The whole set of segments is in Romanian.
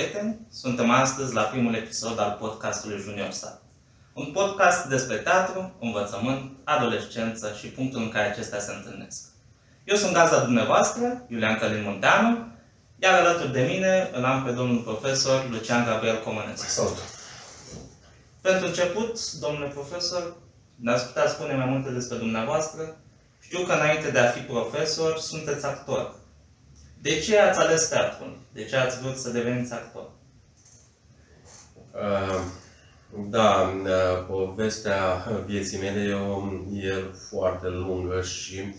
Salutare, prieteni! Suntem astăzi la primul episod al podcastului Junior Sat. Un podcast despre teatru, învățământ, adolescență și punctul în care acestea se întâlnesc. Eu sunt gazda dumneavoastră, Iulian Călin Munteanu, iar alături de mine îl am pe domnul profesor Lucian Gabriel Comănescu. Salut! Pentru început, domnule profesor, ne-ați putea spune mai multe despre dumneavoastră? Știu că înainte de a fi profesor, sunteți actor. De ce ați ales teatrul? De ce ați vrut să deveniți actor? Uh, da, uh, povestea vieții mele e, o, e foarte lungă și,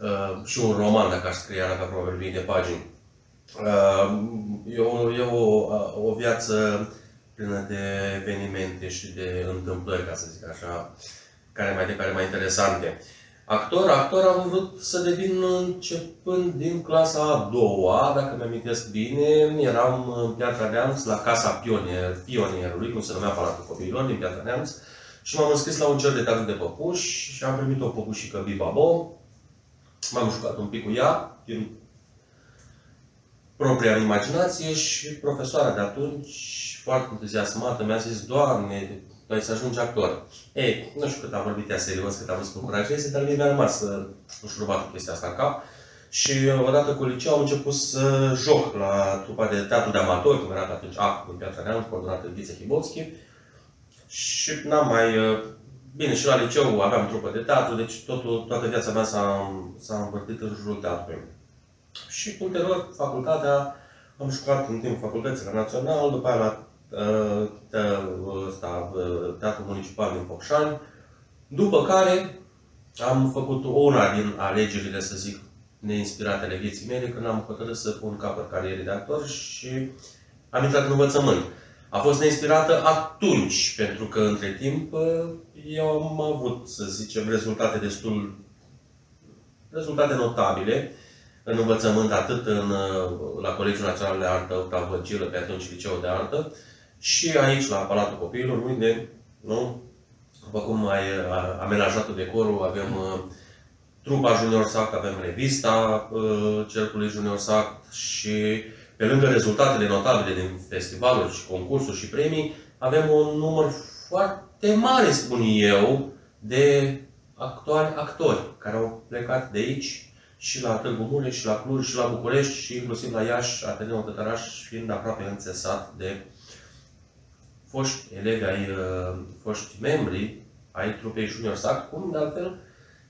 uh, și un roman, dacă aș scrie, arată probabil mii de pagini. Uh, e o, e o, o viață plină de evenimente și de întâmplări, ca să zic așa, care mai de care mai interesante. Actor, actor am vrut să devin începând din clasa a doua, dacă mi amintesc bine, eram în Piatra Neamț, la Casa Pionier, Pionierului, cum se numea Palatul Copiilor, din Piatra Neamț, și m-am înscris la un cer de teatru de păpuși și am primit o păpușică Bibabo. M-am jucat un pic cu ea, din propria imaginație și profesoara de atunci, foarte entuziasmată, mi-a zis, Doamne, tu ai să ajungi actor. Ei, nu știu cât am vorbit ea serios, cât am vrut să mă încurajeze, dar mie mi-a rămas uh, ușurobat chestia asta în cap. Și odată cu liceu am început să joc la trupa de teatru de amatori, cum era pe atunci ACT în Piatra Neamț, coordonat de Vițe Hibovski. Și n-am mai... Uh, bine, și la liceu aveam trupă de teatru, deci totul, toată viața mea s-a, s-a învârtit în jurul teatrului. Și ulterior, facultatea, am jucat în timpul facultății la Național, după aia la uh, ăsta, uh, Teatrul Municipal din Focșani, după care am făcut una din alegerile, să zic, neinspirate ale vieții mele, când am hotărât să pun capăt carierei de actor și am intrat în învățământ. A fost neinspirată atunci, pentru că între timp uh, eu am avut, să zicem, rezultate destul, rezultate notabile în învățământ, atât în, uh, la Colegiul Național de Artă, Octav Văgilă, pe atunci Liceul de Artă, și aici, la Palatul Copiilor, unde, nu? După cum ai amenajat decorul, avem uh, trupa Junior Sact, avem revista uh, Cercului Junior Sact și pe lângă rezultatele notabile din festivaluri și concursuri și premii, avem un număr foarte mare, spun eu, de actuali actori care au plecat de aici și la Târgu Mureș, și la Cluj, și la București, și inclusiv la Iași, Ateneul Tătăraș, fiind aproape înțesat de foști elevi ai, uh, foști membri ai trupei Junior Sac, cum de altfel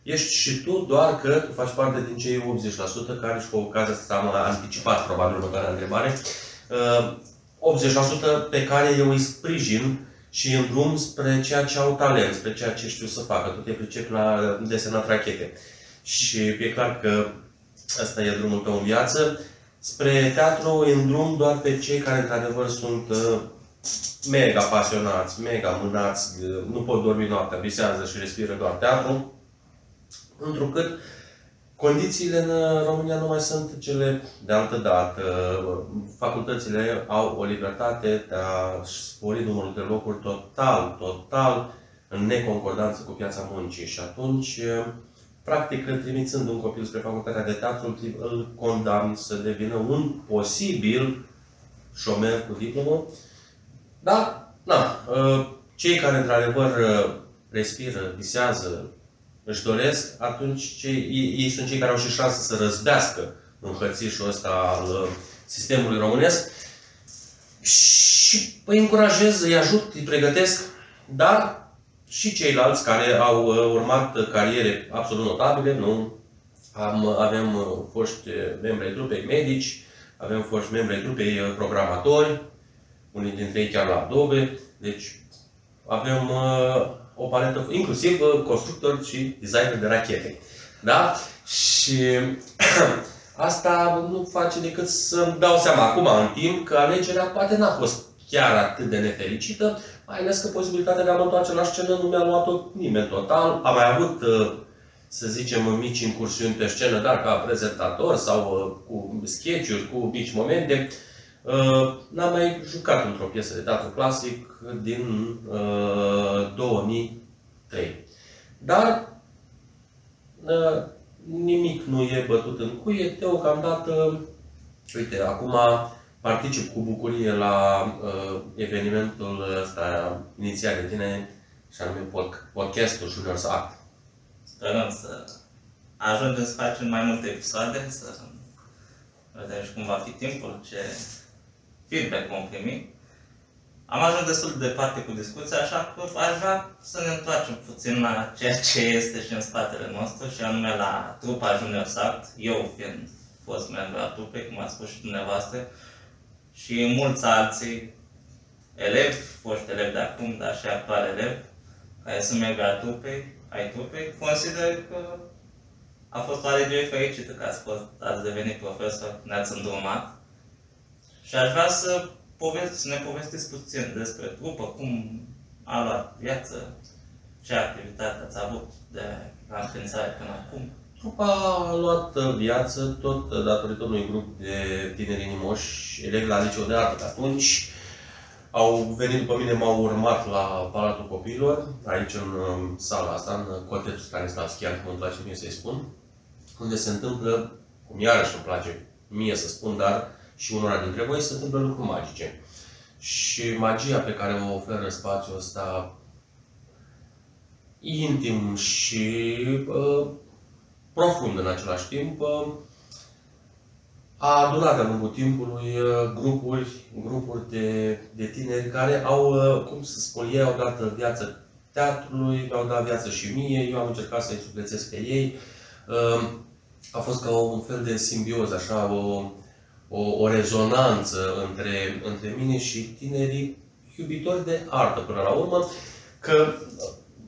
ești și tu, doar că tu faci parte din cei 80% care și cu ocazia asta am anticipat probabil următoarea întrebare, 80% uh, pe care eu îi sprijin și în drum spre ceea ce au talent, spre ceea ce știu să facă. Tu te pricepi la desenat rachete. Și e clar că asta e drumul tău în viață. Spre teatru în drum doar pe cei care într-adevăr sunt uh, mega pasionați, mega mânați, nu pot dormi noaptea, visează și respiră doar teatru, întrucât condițiile în România nu mai sunt cele de altă dată. Facultățile au o libertate de a spori numărul de locuri total, total în neconcordanță cu piața muncii. Și atunci practic, trimițând un copil spre facultatea de teatru, îl condamn să devină un posibil șomer cu diplomă, da? Na, ă, cei care într-adevăr ă, respiră, visează, își doresc, atunci cei, ei, ei sunt cei care au și șansa să răzbească în hățișul ăsta al ă, sistemului românesc și îi încurajez, îi ajut, îi pregătesc, dar și ceilalți care au urmat cariere absolut notabile, nu? Am, avem foști membri ai trupei medici, avem foști membri ai trupei programatori, unii dintre ei chiar la Adobe. Deci avem uh, o paletă, inclusiv uh, constructor și designer de rachete. Da? Și asta nu face decât să-mi dau seama acum, în timp, că alegerea poate n-a fost chiar atât de nefericită, mai ales că posibilitatea de a mă întoarce la scenă nu mi-a luat-o nimeni total. Am mai avut, uh, să zicem, mici incursiuni pe scenă, dar ca prezentator sau uh, cu sketch cu mici momente. Uh, n-am mai jucat într-o piesă de teatru clasic din uh, 2003. Dar uh, nimic nu e bătut în cuie. Deocamdată, uite, acum particip cu bucurie la uh, evenimentul ăsta inițiat de tine, și anume pod- podcastul Juniors Act. Sperăm să ajungem să facem mai multe episoade, să vedem și cum va fi timpul, ce feedback vom primi. Am ajuns destul de departe cu discuția, așa că aș vrea să ne întoarcem puțin la ceea ce este și în spatele nostru, și anume la trupa Junior Sact, eu fiind fost membru al trupei, cum ați spus și dumneavoastră, și mulți alții elevi, foști elevi de acum, dar și actuali elevi, care sunt membri al trupei, ai trupei, consider că a fost o alegere fericită că ați, fost, ați devenit profesor, ne-ați îndrumat. Și aș vrea să, povesti, să ne povestiți puțin despre trupă, cum a luat viață, ce activitate ați avut de la înființare până acum. Trupa a luat viață tot datorită unui grup de tineri inimoși, elevi la liceu de artă. Atunci au venit după mine, m-au urmat la Palatul Copiilor, aici în um, sala asta, în cotețul Stanislavskian, cum îmi place mie să-i spun, unde se întâmplă, cum iarăși îmi place mie să spun, dar și unora dintre voi, se întâmplă lucruri magice. Și magia pe care o oferă spațiul ăsta intim și uh, profund în același timp, uh, a adunat de-a lungul timpului uh, grupuri, grupuri de, de tineri care au, uh, cum să spun ei, au dat viață teatrului, mi-au dat viață și mie, eu am încercat să-i suflețesc pe ei. Uh, a fost ca un fel de simbioză, așa, o, o, o rezonanță între, între mine și tinerii iubitori de artă până la urmă, că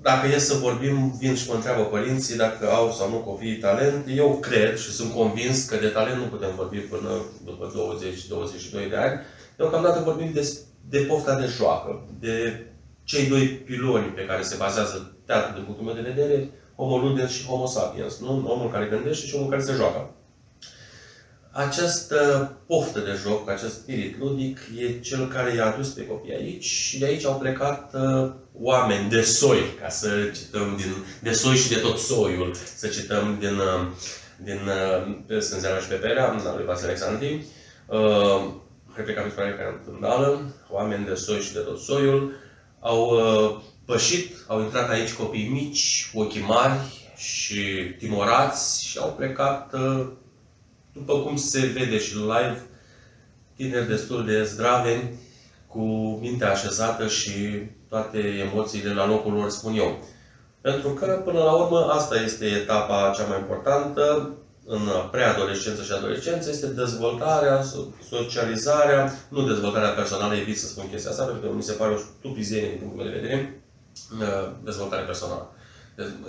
dacă e să vorbim, vin și mă întreabă părinții dacă au sau nu copiii talent. Eu cred și sunt convins că de talent nu putem vorbi până după 20-22 de ani. Deocamdată vorbim de, de pofta de joacă, de cei doi piloni pe care se bazează teatrul din punctul meu de vedere, Homo ludens și Homo sapiens, nu? Omul care gândește și omul care se joacă. Această poftă de joc, acest spirit ludic, e cel care i-a adus pe copii aici și de aici au plecat uh, oameni de soi, ca să cităm din, de soi și de tot soiul, să cităm din, uh, din uh, Sânzeana și Peperea, al lui Vasile Alexandrii, uh, replica pe care Tândală, oameni de soi și de tot soiul, au uh, pășit, au intrat aici copii mici, ochii mari și timorați și au plecat uh, după cum se vede și live, tineri destul de zdraveni, cu mintea așezată și toate emoțiile la locul lor, spun eu. Pentru că, până la urmă, asta este etapa cea mai importantă în preadolescență și adolescență, este dezvoltarea, socializarea, nu dezvoltarea personală, evit să spun chestia asta, pentru că mi se pare o stupizenie din punctul meu de vedere, dezvoltarea personală.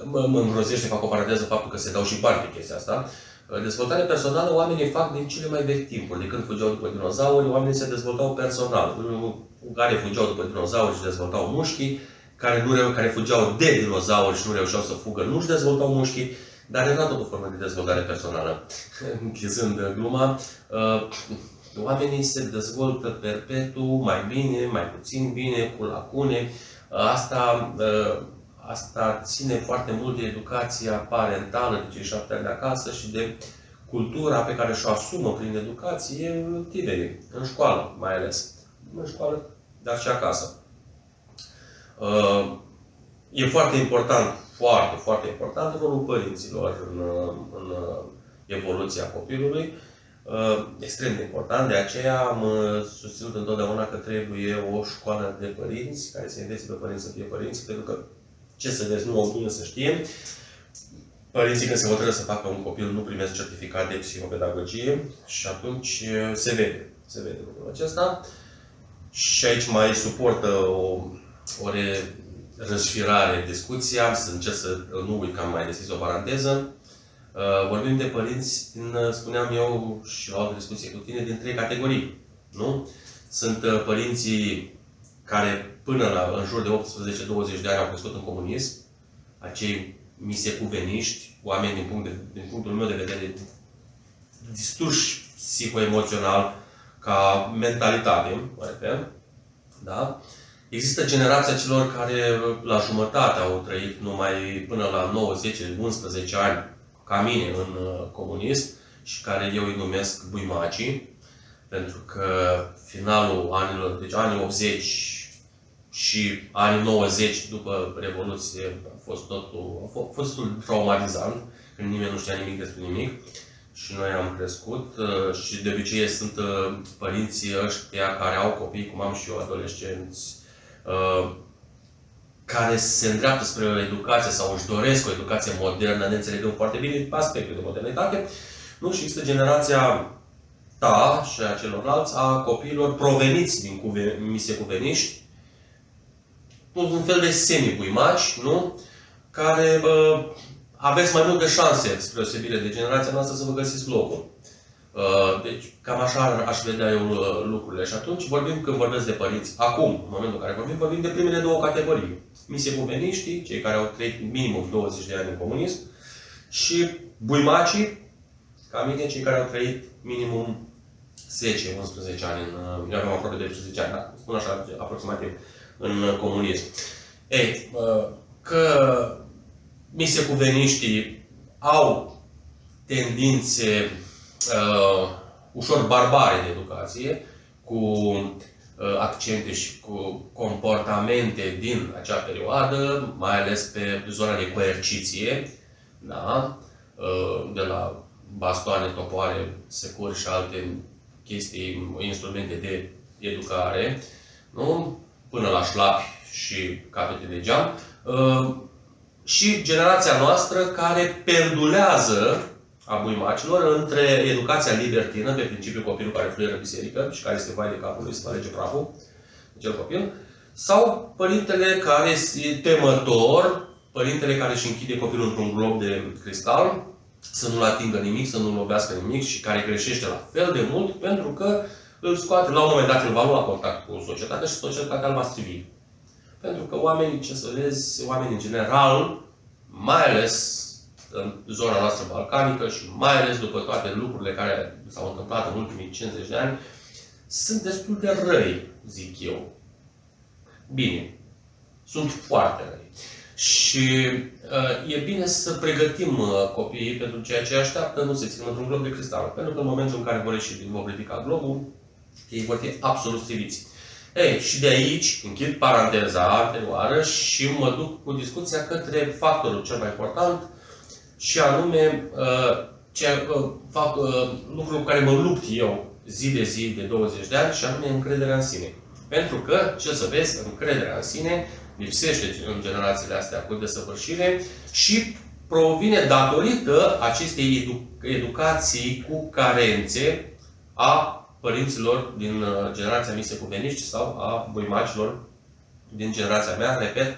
Mă, mă îngrozește, fac o paranteză, faptul că se dau și bani pe chestia asta, Dezvoltare personală, oamenii fac din cele mai vechi timpuri. De când fugeau după dinozauri, oamenii se dezvoltau personal. Care fugeau după dinozauri și dezvoltau mușchii, care, nu reu- care fugeau de dinozauri și nu reușeau să fugă, nu-și dezvoltau mușchii, dar era tot o formă de dezvoltare personală. Închizând gluma, uh, oamenii se dezvoltă perpetu, mai bine, mai puțin bine, cu lacune. Asta uh, Asta ține foarte mult de educația parentală de cei șapte ani de acasă și de cultura pe care și-o asumă prin educație tinerii, în școală mai ales. În școală, dar și acasă. Uh, e foarte important, foarte, foarte important rolul părinților în, în evoluția copilului. Uh, extrem de important, de aceea am susținut întotdeauna că trebuie o școală de părinți care să învețe pe părinți să fie părinți, pentru că ce să vezi, nu au bine să știe. Părinții când se hotără să facă un copil nu primesc certificat de psihopedagogie și atunci se vede, se vede lucrul acesta. Și aici mai suportă o, o re, răsfirare discuția, să încerc să nu uit că am mai deschis o paranteză. Vorbim de părinți, din, spuneam eu și la o altă discuție cu tine, din trei categorii. Nu? Sunt părinții care până la în jur de 18-20 de ani au crescut în comunism, acei misecuveniști, oameni din, punct de, din punctul meu de vedere disturși psihoemoțional ca mentalitate, repet, da? Există generația celor care la jumătate au trăit numai până la 9, 10, 11 ani ca mine în uh, comunism și care eu îi numesc buimacii. pentru că finalul anilor, deci anii 80 și anii 90 după Revoluție a fost totul, a fost traumatizant, când nimeni nu știa nimic despre nimic și noi am crescut uh, și de obicei sunt uh, părinții ăștia care au copii, cum am și eu, adolescenți, uh, care se îndreaptă spre o educație sau își doresc o educație modernă, ne înțelegăm foarte bine aspectul de modernitate, nu? Și există generația ta și a celorlalți, a copiilor proveniți din cuve, misie cuveniști, un fel de semi-buimaci, nu? Care bă, aveți mai multe șanse, spre osebire de generația noastră, să vă găsiți locul. Uh, deci, cam așa aș vedea eu uh, lucrurile. Și atunci vorbim, când vorbesc de părinți, acum, în momentul în care vorbim, vorbim de primele două categorii. Misie cumeniștii, cei care au trăit minimum 20 de ani în comunism, și buimacii, ca mine, cei care au trăit minimum 10-11 ani, în, uh, eu aveam aproape de 10 ani, da? spun așa, aproximativ, în comunism. Ei, că misie cuveniștii au tendințe uh, ușor barbare de educație, cu uh, accente și cu comportamente din acea perioadă, mai ales pe zona de coerciție, da? uh, de la bastoane, topoare, securi și alte chestii, instrumente de educare, nu? Până la șlapi și capete de geam. Uh, și generația noastră care pendulează a buimacilor între educația libertină, pe principiu copilul care fluieră biserică și care este vai de capul lui să alege praful, cel copil, sau părintele care este temător, părintele care își închide copilul într-un glob de cristal, să nu-l atingă nimic, să nu-l lovească nimic și care creștește la fel de mult pentru că îl scoate, la un moment dat îl va lua contact cu societatea și societatea îl va strivi. Pentru că oamenii, ce să vezi, oamenii în general, mai ales în zona noastră balcanică și mai ales după toate lucrurile care s-au întâmplat în ultimii 50 de ani, sunt destul de răi, zic eu. Bine, sunt foarte răi. Și uh, e bine să pregătim uh, copiii pentru ceea ce așteaptă, nu se țină într-un glob de cristal. Pentru că în momentul în care vor ieși din vor ridica globul, ei vor fi absolut striviți. Ei, și de aici închid paranteza anterioară și mă duc cu discuția către factorul cel mai important, și anume uh, ce, uh, fac, uh, lucrul cu care mă lupt eu zi de zi de 20 de ani și anume încrederea în sine. Pentru că, ce să vezi, încrederea în sine lipsește în generațiile astea cu desăvârșire și provine datorită acestei edu- educații cu carențe a părinților din generația mise cuveniști sau a buimacilor din generația mea, repet,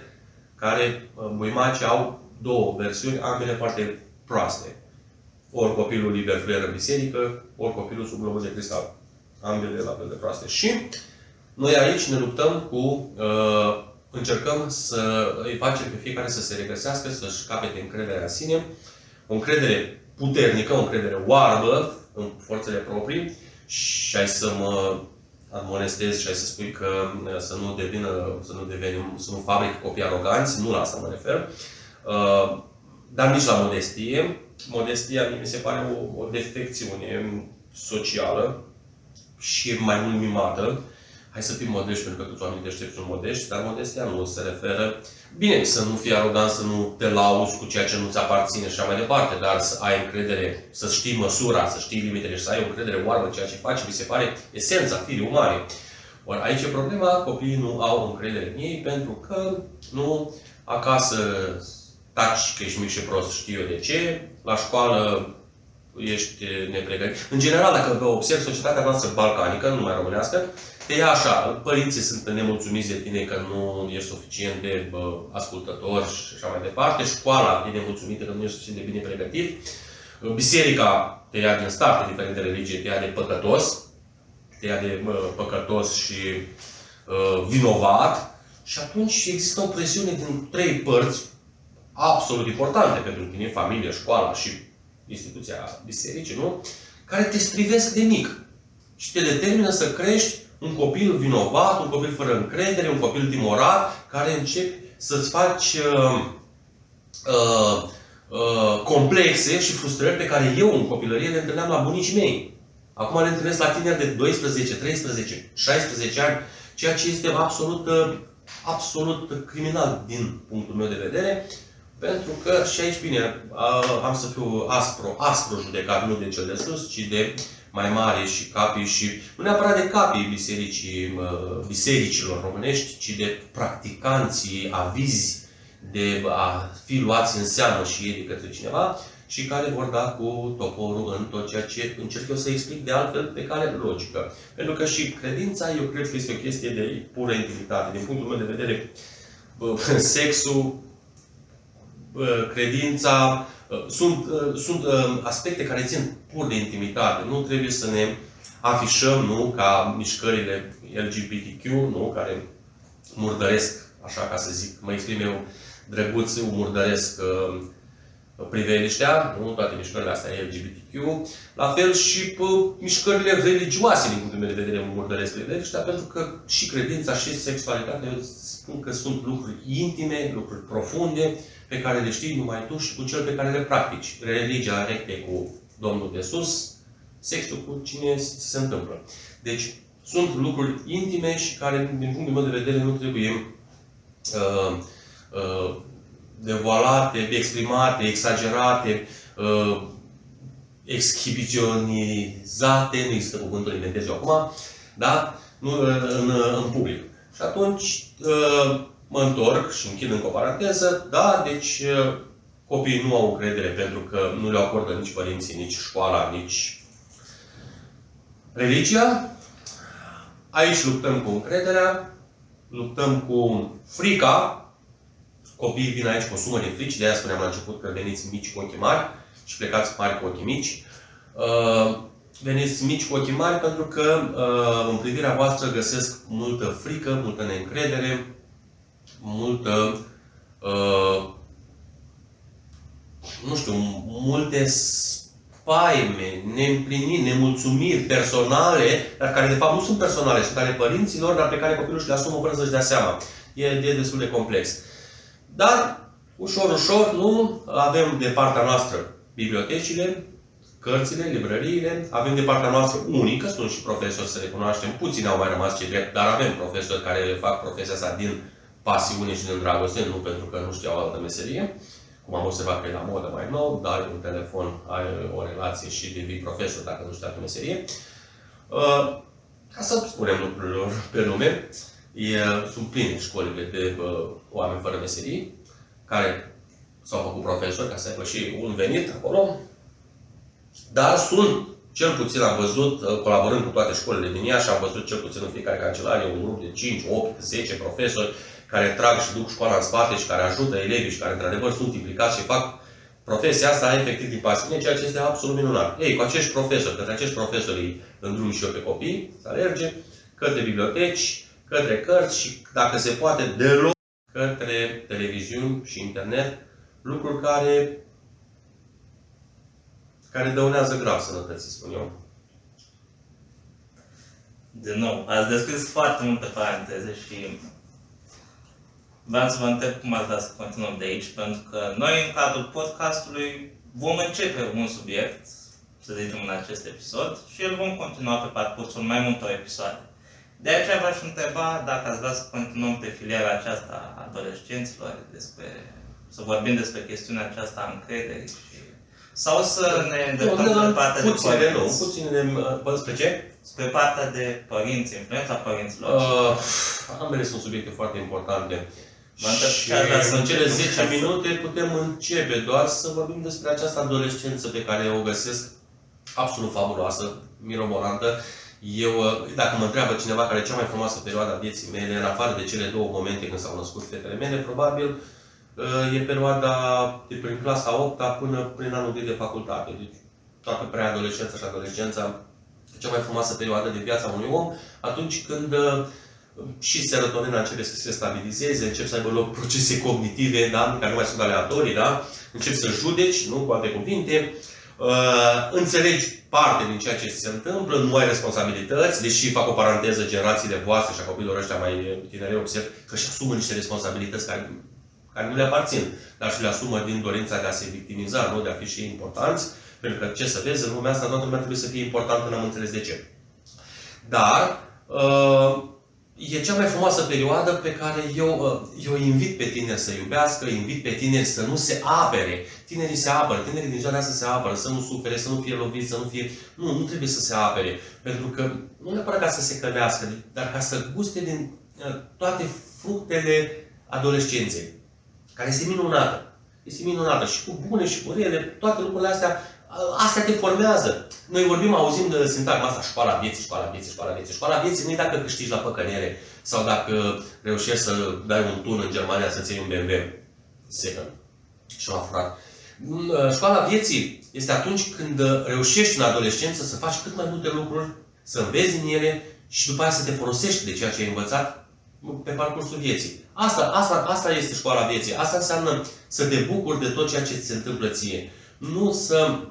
care buimacii au două versiuni, ambele foarte proaste. Ori copilul liber fluieră în biserică, ori copilul sub globul de cristal. Ambele la fel de proaste. Și noi aici ne luptăm cu, uh, încercăm să îi facem pe fiecare să se regăsească, să-și capete încrederea în sine, o încredere puternică, o încredere oarbă în forțele proprii și ai să mă admonestez și ai să spui că uh, să nu devină, să nu devenim, să nu fabric copii aroganți, nu la asta mă refer, Uh, dar nici la modestie. Modestia mi se pare o, o defecțiune socială și mai mult mimată. Hai să fim modești, pentru că toți oamenii deștepți sunt modești, dar modestia nu se referă... Bine, să nu fii arogant, să nu te lauzi cu ceea ce nu-ți aparține și așa mai departe, dar să ai încredere, să știi măsura, să știi limitele și să ai o încredere oarbă în ceea ce faci, mi se pare esența firii umane. Ori aici e problema, copiii nu au încredere în ei pentru că nu acasă taci că ești mic și prost, știu eu de ce, la școală ești nepregătit. În general, dacă observi societatea noastră balcanică, nu mai românească, te ia așa, părinții sunt nemulțumiți de tine că nu ești suficient de bă, ascultător și așa mai departe, școala e nemulțumită că nu ești suficient de bine pregătit, biserica te ia din start, diferite religii, te ia de păcătos, te ia de bă, păcătos și uh, vinovat, și atunci există o presiune din trei părți, absolut importante pentru tine, familie, școala și instituția bisericii, nu? Care te strivesc de mic și te determină să crești un copil vinovat, un copil fără încredere, un copil timorat, care începi să-ți faci uh, uh, uh, complexe și frustrări pe care eu în copilărie le întâlneam la bunicii mei. Acum le întâlnesc la tineri de 12, 13, 16 ani, ceea ce este absolut, uh, absolut criminal din punctul meu de vedere, pentru că și aici, bine, am să fiu aspru, aspru judecat, nu de cel de sus, ci de mai mare și capii și nu neapărat de capii bisericii, bisericilor românești, ci de practicanții avizi de a fi luați în seamă și ei de către cineva și care vor da cu toporul în tot ceea ce încerc eu să explic de altfel pe cale logică. Pentru că și credința, eu cred că este o chestie de pură intimitate. Din punctul meu de vedere, sexul, credința, sunt, sunt aspecte care țin pur de intimitate. Nu trebuie să ne afișăm, nu, ca mișcările LGBTQ, nu, care murdăresc, așa ca să zic, mă exprim eu drăguț, murdăresc priveliștea, nu toate mișcările astea LGBTQ, la fel și pe mișcările religioase din punctul meu de vedere murdăresc priveliștea, pentru că și credința și sexualitatea, eu spun că sunt lucruri intime, lucruri profunde, pe care le știi numai tu și cu cel pe care le practici. Religia recte cu Domnul de sus, sexul cu cine se întâmplă. Deci, sunt lucruri intime și care, din punctul meu de vedere, nu trebuie uh, uh, devoalate, exprimate, exagerate, uh, exhibiționizate, nu există cuvântul, inventez eu acum, da? Nu, în, în public. Și atunci uh, mă întorc și închid încă o paranteză, da, deci uh, copiii nu au încredere pentru că nu le acordă nici părinții, nici școala, nici religia. Aici luptăm cu încrederea, luptăm cu frica, Copiii vin aici cu o sumă de frici, de aia spuneam la început că veniți mici cu ochii mari și plecați mari cu ochii mici. Uh, veniți mici cu ochii mari pentru că uh, în privirea voastră găsesc multă frică, multă neîncredere, multă, uh, nu știu, multe spaime, neîmpliniri, nemulțumiri personale, dar care de fapt nu sunt personale, sunt ale părinților, dar pe care copilul și le asumă fără să-și dea seama. E, e destul de complex. Dar, ușor, ușor, nu, avem de partea noastră bibliotecile, cărțile, librăriile, avem de partea noastră unică, sunt și profesori să recunoaștem, puțini au mai rămas ce drept, dar avem profesori care fac profesia asta din pasiune și din dragoste, nu pentru că nu știau altă meserie, cum am observat că e la modă mai nou, dai un telefon, ai o relație și devii profesor dacă nu știi altă meserie. Uh, ca să spunem lucrurilor pe nume, E, sunt pline școlile de uh, oameni fără meserii, care s-au făcut profesori ca să aibă și un venit acolo. Dar sunt, cel puțin am văzut, uh, colaborând cu toate școlile din Iași, am văzut cel puțin în fiecare cancelarie un grup de 5, 8, 10 profesori care trag și duc școala în spate și care ajută elevii și care într-adevăr sunt implicați și fac profesia asta efectiv din pasiune, ceea ce este absolut minunat. Ei, cu acești profesori, către acești profesori îi îndrum și eu pe copii, să alerge, către biblioteci, către cărți și, dacă se poate, deloc către televiziuni și internet, lucruri care, care dăunează grav sănătății, spun eu. De nou, ați deschis foarte multe paranteze și vreau să vă întreb cum ați vrea să continuăm de aici, pentru că noi, în cadrul podcastului, vom începe un subiect, să zicem, în acest episod și îl vom continua pe parcursul mai multor episoade. De aceea v-aș întreba dacă ați vrea să continuăm pe filiera aceasta a adolescenților, despre, să vorbim despre chestiunea aceasta a încrederii și sau să ne îndreptăm spre partea de părinți. Nu, puțin de, spre ce? Spre partea de părinți, influența părinților. Uh, ambele sunt subiecte foarte importante. Și în cele 10 minute putem începe doar să vorbim despre această adolescență pe care o găsesc absolut fabuloasă, mirobolantă eu, uh, dacă mă întreabă cineva care e cea mai frumoasă perioadă a vieții mele, în afară de cele două momente când s-au născut fetele mele, probabil uh, e perioada de prin clasa 8 până prin anul 2 de facultate. Deci toată preadolescența și adolescența, cea mai frumoasă perioadă de viața unui om, atunci când uh, și serotonina începe să se stabilizeze, încep să aibă loc procese cognitive, da? care nu mai sunt aleatorii, da? încep să judeci, nu cu alte cuvinte, uh, înțelegi parte din ceea ce se întâmplă, nu ai responsabilități, deși fac o paranteză, generațiile voastre și a copilor ăștia mai tineri, observ că își asumă niște responsabilități care, care nu le aparțin, dar și le asumă din dorința de a se victimiza, nu de a fi și importanți, Pentru că, ce să vezi, în lumea asta toată lumea trebuie să fie importantă, n-am înțeles de ce. Dar, uh, e cea mai frumoasă perioadă pe care eu, uh, eu invit pe tineri să iubească, invit pe tineri să nu se apere. Tinerii se apără, tinerii din ziua să se apără, să nu sufere, să nu fie loviți, să nu fie... Nu, nu trebuie să se apere. Pentru că nu neapărat ca să se cădească, dar ca să guste din uh, toate fructele adolescenței, care este minunată. Este minunată și cu bune și cu rele, toate lucrurile astea Astea te formează. Noi vorbim, auzim de sintagma asta, școala vieții, școala vieții, școala vieții. Școala vieții nu e dacă câștigi la păcănere sau dacă reușești să dai un tun în Germania să ții un BMW second și l-a furat. Uh, școala vieții este atunci când reușești în adolescență să faci cât mai multe lucruri, să înveți din ele și după aceea să te folosești de ceea ce ai învățat pe parcursul vieții. Asta, asta, asta este școala vieții. Asta înseamnă să te bucuri de tot ceea ce ți se întâmplă ție. Nu să Uh,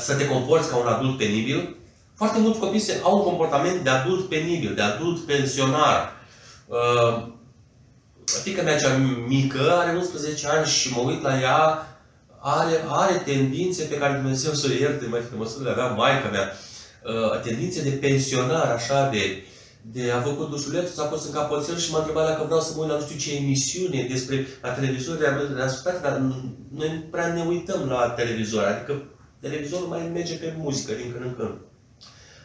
să te comporți ca un adult penibil. Foarte mulți copii au un comportament de adult penibil, de adult pensionar. Uh, fica mea cea mică are 11 ani și mă uit la ea, are, are tendințe pe care Dumnezeu să le ierte, mai că măsură le avea maica mea, uh, tendințe de pensionar, așa, de, de a făcut dușulețul, s-a pus în capoțel și m-a întrebat dacă vreau să mă uit la nu știu ce emisiune despre la televizor, le-am spus, dar noi nu prea ne uităm la televizor, adică televizorul mai merge pe muzică din când în când.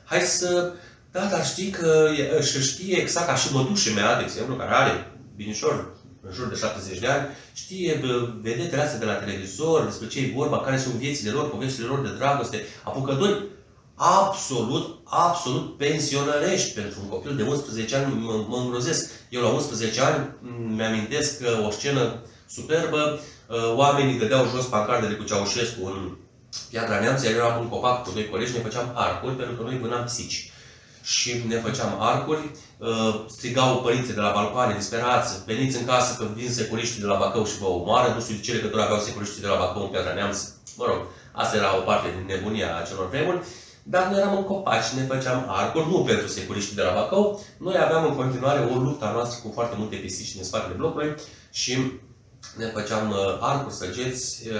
Hai să... Da, dar știi că și știe exact ca și mătușa mea, de exemplu, care are binișor în jur de 70 de ani, știe vedetele astea de la televizor, despre ce e vorba, care sunt viețile lor, poveștile lor de dragoste, apucători absolut, absolut pensionărești pentru un copil de 11 ani, mă, mă îngrozesc. Eu la 11 ani mi-amintesc că o scenă superbă, uh, oamenii dădeau jos pancardele cu Ceaușescu în Piatra Neamț, iar eram un copac cu doi colegi, ne făceam arcuri, pentru că noi vânam pisici. Și ne făceam arcuri, uh, strigau părinții de la balcoane, disperați, veniți în casă că vin securiștii de la Bacău și vă omoară, nu știu de ce legătură aveau securiștii de la Bacău în Piatra Neamț. Mă rog, asta era o parte din nebunia acelor vremuri. Dar noi eram în copaci și ne făceam arcuri, nu pentru securiștii de la Bacău. Noi aveam în continuare o luptă a noastră cu foarte multe pisici în spatele blocului și ne făceam uh, arcuri, săgeți, uh,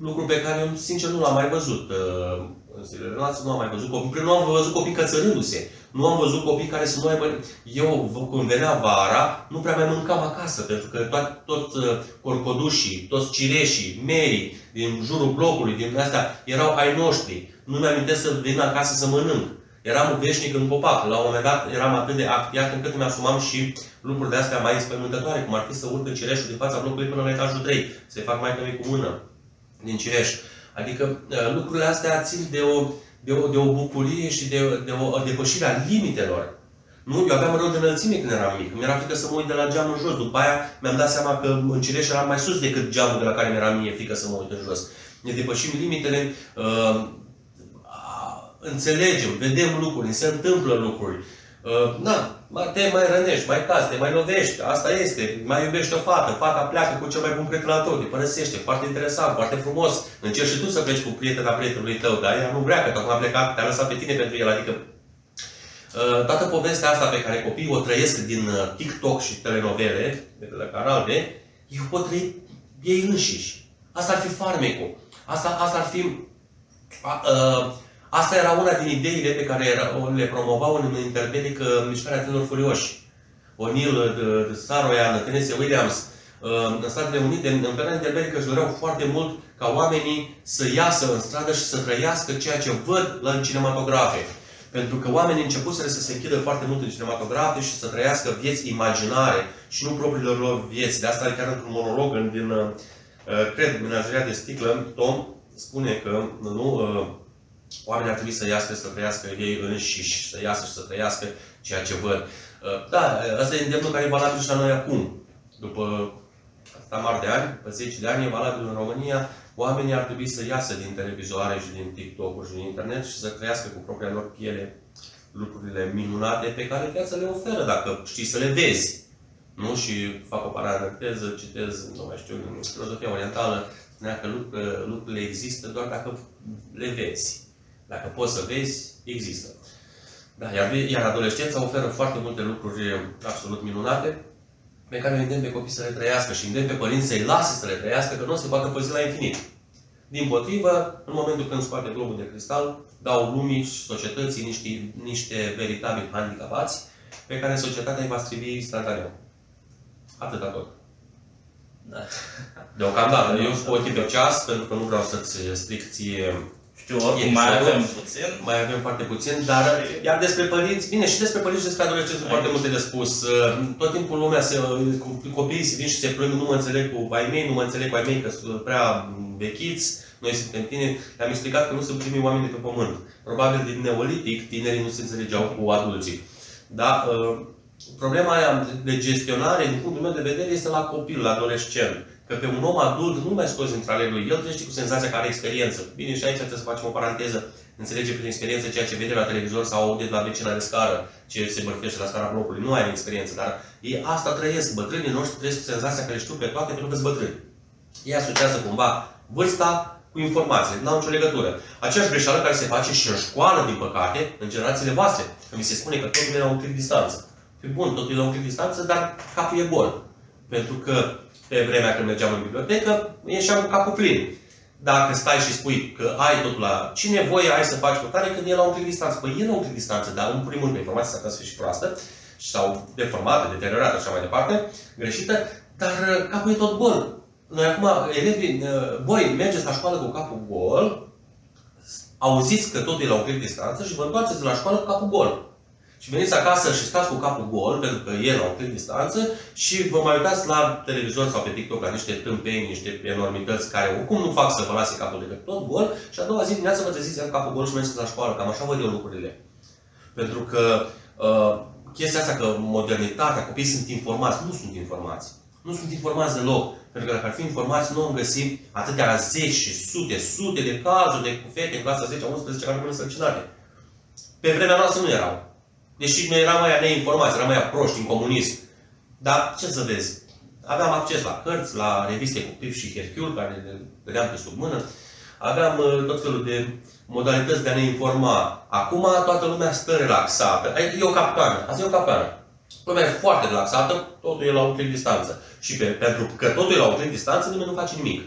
lucru pe care eu, sincer, nu l-am mai văzut uh, în zilele noastre, nu am mai văzut copii, nu am văzut copii cățărându-se, nu am văzut copii care să nu aibă... Eu, când venea vara, nu prea mai mâncam acasă, pentru că tot, tot uh, corcodușii, toți cireșii, merii din jurul blocului, din astea, erau ai noștri. Nu mi-am să vin acasă să mănânc. Eram veșnic în copac. La un moment dat eram atât de activat încât îmi asumam și lucruri de astea mai înspăimântătoare, cum ar fi să urc în cireșul din fața blocului până la etajul 3, să-i fac mai cu mână din Cireș. Adică uh, lucrurile astea țin de o, de o, de o bucurie și de, de o depășire a limitelor. Nu? Eu aveam rău de înălțime când eram mic. Mi-era frică să mă uit de la geamul în jos. După aia mi-am dat seama că în Cireș eram mai sus decât geamul de la care mi-era mie frică să mă uit în jos. Ne depășim limitele, uh, înțelegem, vedem lucruri, se întâmplă lucruri. Uh, na, te mai rănești, mai cazi, te mai lovești, asta este, mai iubești o fată, fata pleacă cu cel mai bun prieten la tot, te părăsește, foarte interesant, foarte frumos, încerci și tu să pleci cu prietena prietenului tău, dar ea nu vrea, că tocmai a plecat, te-a lăsat pe tine pentru el, adică uh, toată povestea asta pe care copiii o trăiesc din uh, TikTok și telenovele, de la canale, ei o pot trăi ei înșiși. Asta ar fi farmecul. Asta, asta ar fi uh, Asta era una din ideile pe care le promovau în interbelic mișcarea tânăr furioși. O'Neill, Saroyan, Tennessee Williams, în Statele Unite, în perioada interbelică își doreau foarte mult ca oamenii să iasă în stradă și să trăiască ceea ce văd la cinematografe. Pentru că oamenii începuseră să se închidă foarte mult în cinematografe și să trăiască vieți imaginare și nu propriile lor vieți. De asta, chiar într-un monolog din, uh, cred, Menageria de sticlă, Tom spune că nu, uh, Oamenii ar trebui să iasă, să trăiască ei înșiși, să iasă și să trăiască ceea ce văd. Uh, da, ăsta e îndemnul care e valabil și la noi acum. După atâta mari de ani, pe 10 de ani, e valabil în România, oamenii ar trebui să iasă din televizoare și din TikTok-uri și din internet și să trăiască cu propria lor piele lucrurile minunate pe care viața le oferă, dacă știi să le vezi. Nu? Și fac o paranteză, citez, nu mai știu, în filozofia orientală, spunea că lucrurile există doar dacă le vezi. Dacă poți să vezi, există. Da, iar, iar adolescența oferă foarte multe lucruri absolut minunate pe care îi îndemn pe copii să le trăiască și îndemn pe părinți să-i lase să le trăiască, că nu se poate păzi la infinit. Din potrivă, în momentul când scoate globul de cristal, dau lumii și societății niște, niște veritabili handicapați pe care societatea îi va strivi instantaneu. Atâta tot. Da. Deocamdată, eu sunt ochii pe ceas, pentru că nu vreau să-ți stric ție Știu, oricum mai Episodul. avem puțin. mai avem foarte puțin, dar iar despre părinți, bine, și despre părinți și despre adolescenți sunt foarte multe de spus. Tot timpul lumea se, cu- copiii se vin și se plâng, nu mă înțeleg cu ai mei, nu mă înțeleg cu ai mei, că sunt prea vechiți, noi suntem tineri. Le-am explicat că nu sunt primii oameni de pe pământ. Probabil din neolitic, tinerii nu se înțelegeau cu adulții. Da? uh, Problema aia de gestionare, din punctul meu de vedere, este la copil, la adolescent. Că pe un om adult nu mai scoți dintre ale lui. El trece cu senzația că are experiență. Bine, și aici trebuie să facem o paranteză. Înțelege prin experiență ceea ce vede la televizor sau aude de la vecina de scară, ce se bărfește la scara blocului. Nu are experiență, dar ei asta trăiesc. Bătrânii noștri trăiesc cu senzația că le știu pe toate pentru că sunt bătrâni. Ei asociază cumva vârsta cu informație, nu au nicio legătură. Aceeași greșeală care se face și în școală, din păcate, în generațiile voastre. Că mi se spune că totul e la un clic distanță. Pe bun, totul e la un clic distanță, dar capul e gol. Pentru că pe vremea când mergeam în bibliotecă, ieșeam cu capul plin. Dacă stai și spui că ai totul la... Ce nevoie ai să faci cu tare când e la un clic distanță? Păi e la un clic distanță, dar în primul rând informația s-ar putea să fie și proastă sau deformată, deteriorată și așa mai departe, greșită, dar uh, capul e tot gol. Noi acum, elevii, uh, voi mergeți la școală cu capul gol, auziți că totul e la un clic distanță și vă întoarceți de la școală cu capul gol. Și veniți acasă și stați cu capul gol, pentru că e la un clic distanță, și vă mai uitați la televizor sau pe TikTok la niște tâmpeni, niște enormități care oricum nu fac să vă lase capul decât tot gol, și a doua zi dimineața vă treziți cu capul gol și mergeți la școală. Cam așa văd eu lucrurile. Pentru că uh, chestia asta că modernitatea, copiii sunt informați, nu sunt informați. Nu sunt informați deloc. Pentru că dacă ar fi informați, nu am găsit atâtea zeci și sute, sute de cazuri de fete în clasa 10 11 care rămân însărcinate. Pe vremea noastră nu erau. Deși noi eram mai neinformați, eram mai proști în comunism. Dar ce să vezi? Aveam acces la cărți, la reviste cu Pip și Hercule, care le vedeam pe sub mână. Aveam uh, tot felul de modalități de a ne informa. Acum toată lumea stă relaxată. Ai- E o capcană. Asta e o capcană. Lumea e foarte relaxată, totul e la un clic distanță. Și pe, pentru că totul e la un clic distanță, nimeni nu face nimic.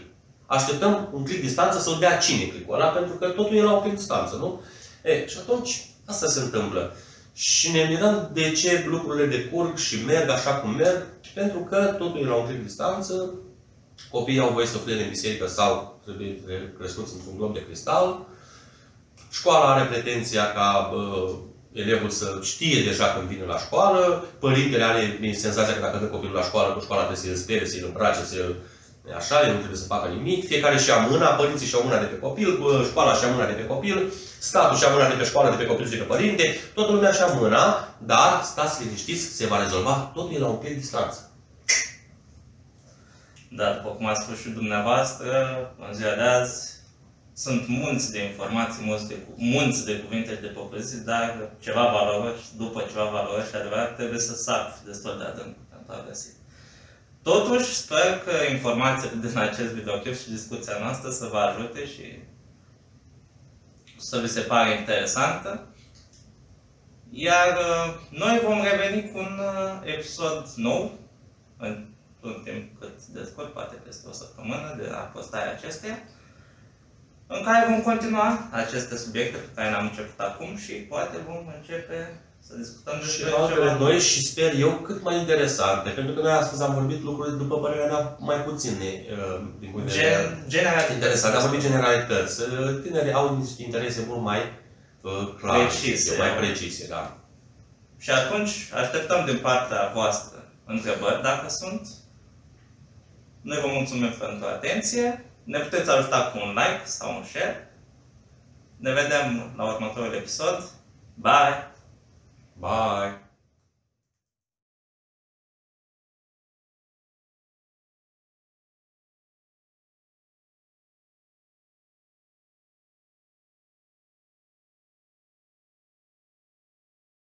Așteptăm un clic distanță să-l dea cine clicul ăla, pentru că totul e la un clic distanță, nu? E, și atunci, asta se întâmplă. Și ne mirăm de ce lucrurile decurg și merg așa cum merg, pentru că totul e la un clic distanță, copiii au voie să fie în biserică sau trebuie crescuți într-un glob de cristal, școala are pretenția ca uh, elevul să știe deja când vine la școală, părintele are bine, senzația că dacă dă copilul la școală, cu școala trebuie să-i spere, să-i îmbrace, să Așa, el nu trebuie să facă nimic, fiecare și-a mâna, părinții și-au mâna de pe copil, bă, școala și-a mâna de pe copil, statul și-a mâna de pe școală, de pe copil și de pe părinte, toată lumea și-a mâna, dar stați liniștiți, se va rezolva, totul e la un pic distanță. Da, după cum ați spus și dumneavoastră, în ziua de azi sunt munți de informații, munți de, cu- munți de cuvinte și de propoziții, dar ceva valoros, după ceva valoros și adevărat, trebuie să sap destul de adânc pentru a găsi. Totuși, sper că informațiile din acest videoclip și discuția noastră să vă ajute și să vi se pare interesantă. Iar uh, noi vom reveni cu un uh, episod nou, într-un timp cât de scurt, poate peste o săptămână de la postarea acesteia, în care vom continua aceste subiecte pe care le-am început acum și poate vom începe să discutăm Și despre altele ceva noi și sper eu cât mai interesante, pentru că noi astăzi am vorbit lucruri, după părerea mea, mai puține uh, din punct de vedere gen, general interesante. Am vorbit generalități. Uh, Tinerii au niște interese mult mai uh, clare, Precise. mai precise, da. Și atunci așteptăm din partea voastră întrebări, dacă sunt. Noi vă mulțumim pentru atenție. Ne puteți ajuta cu un like sau un share. Ne vedem la următorul episod. Bye! Bye!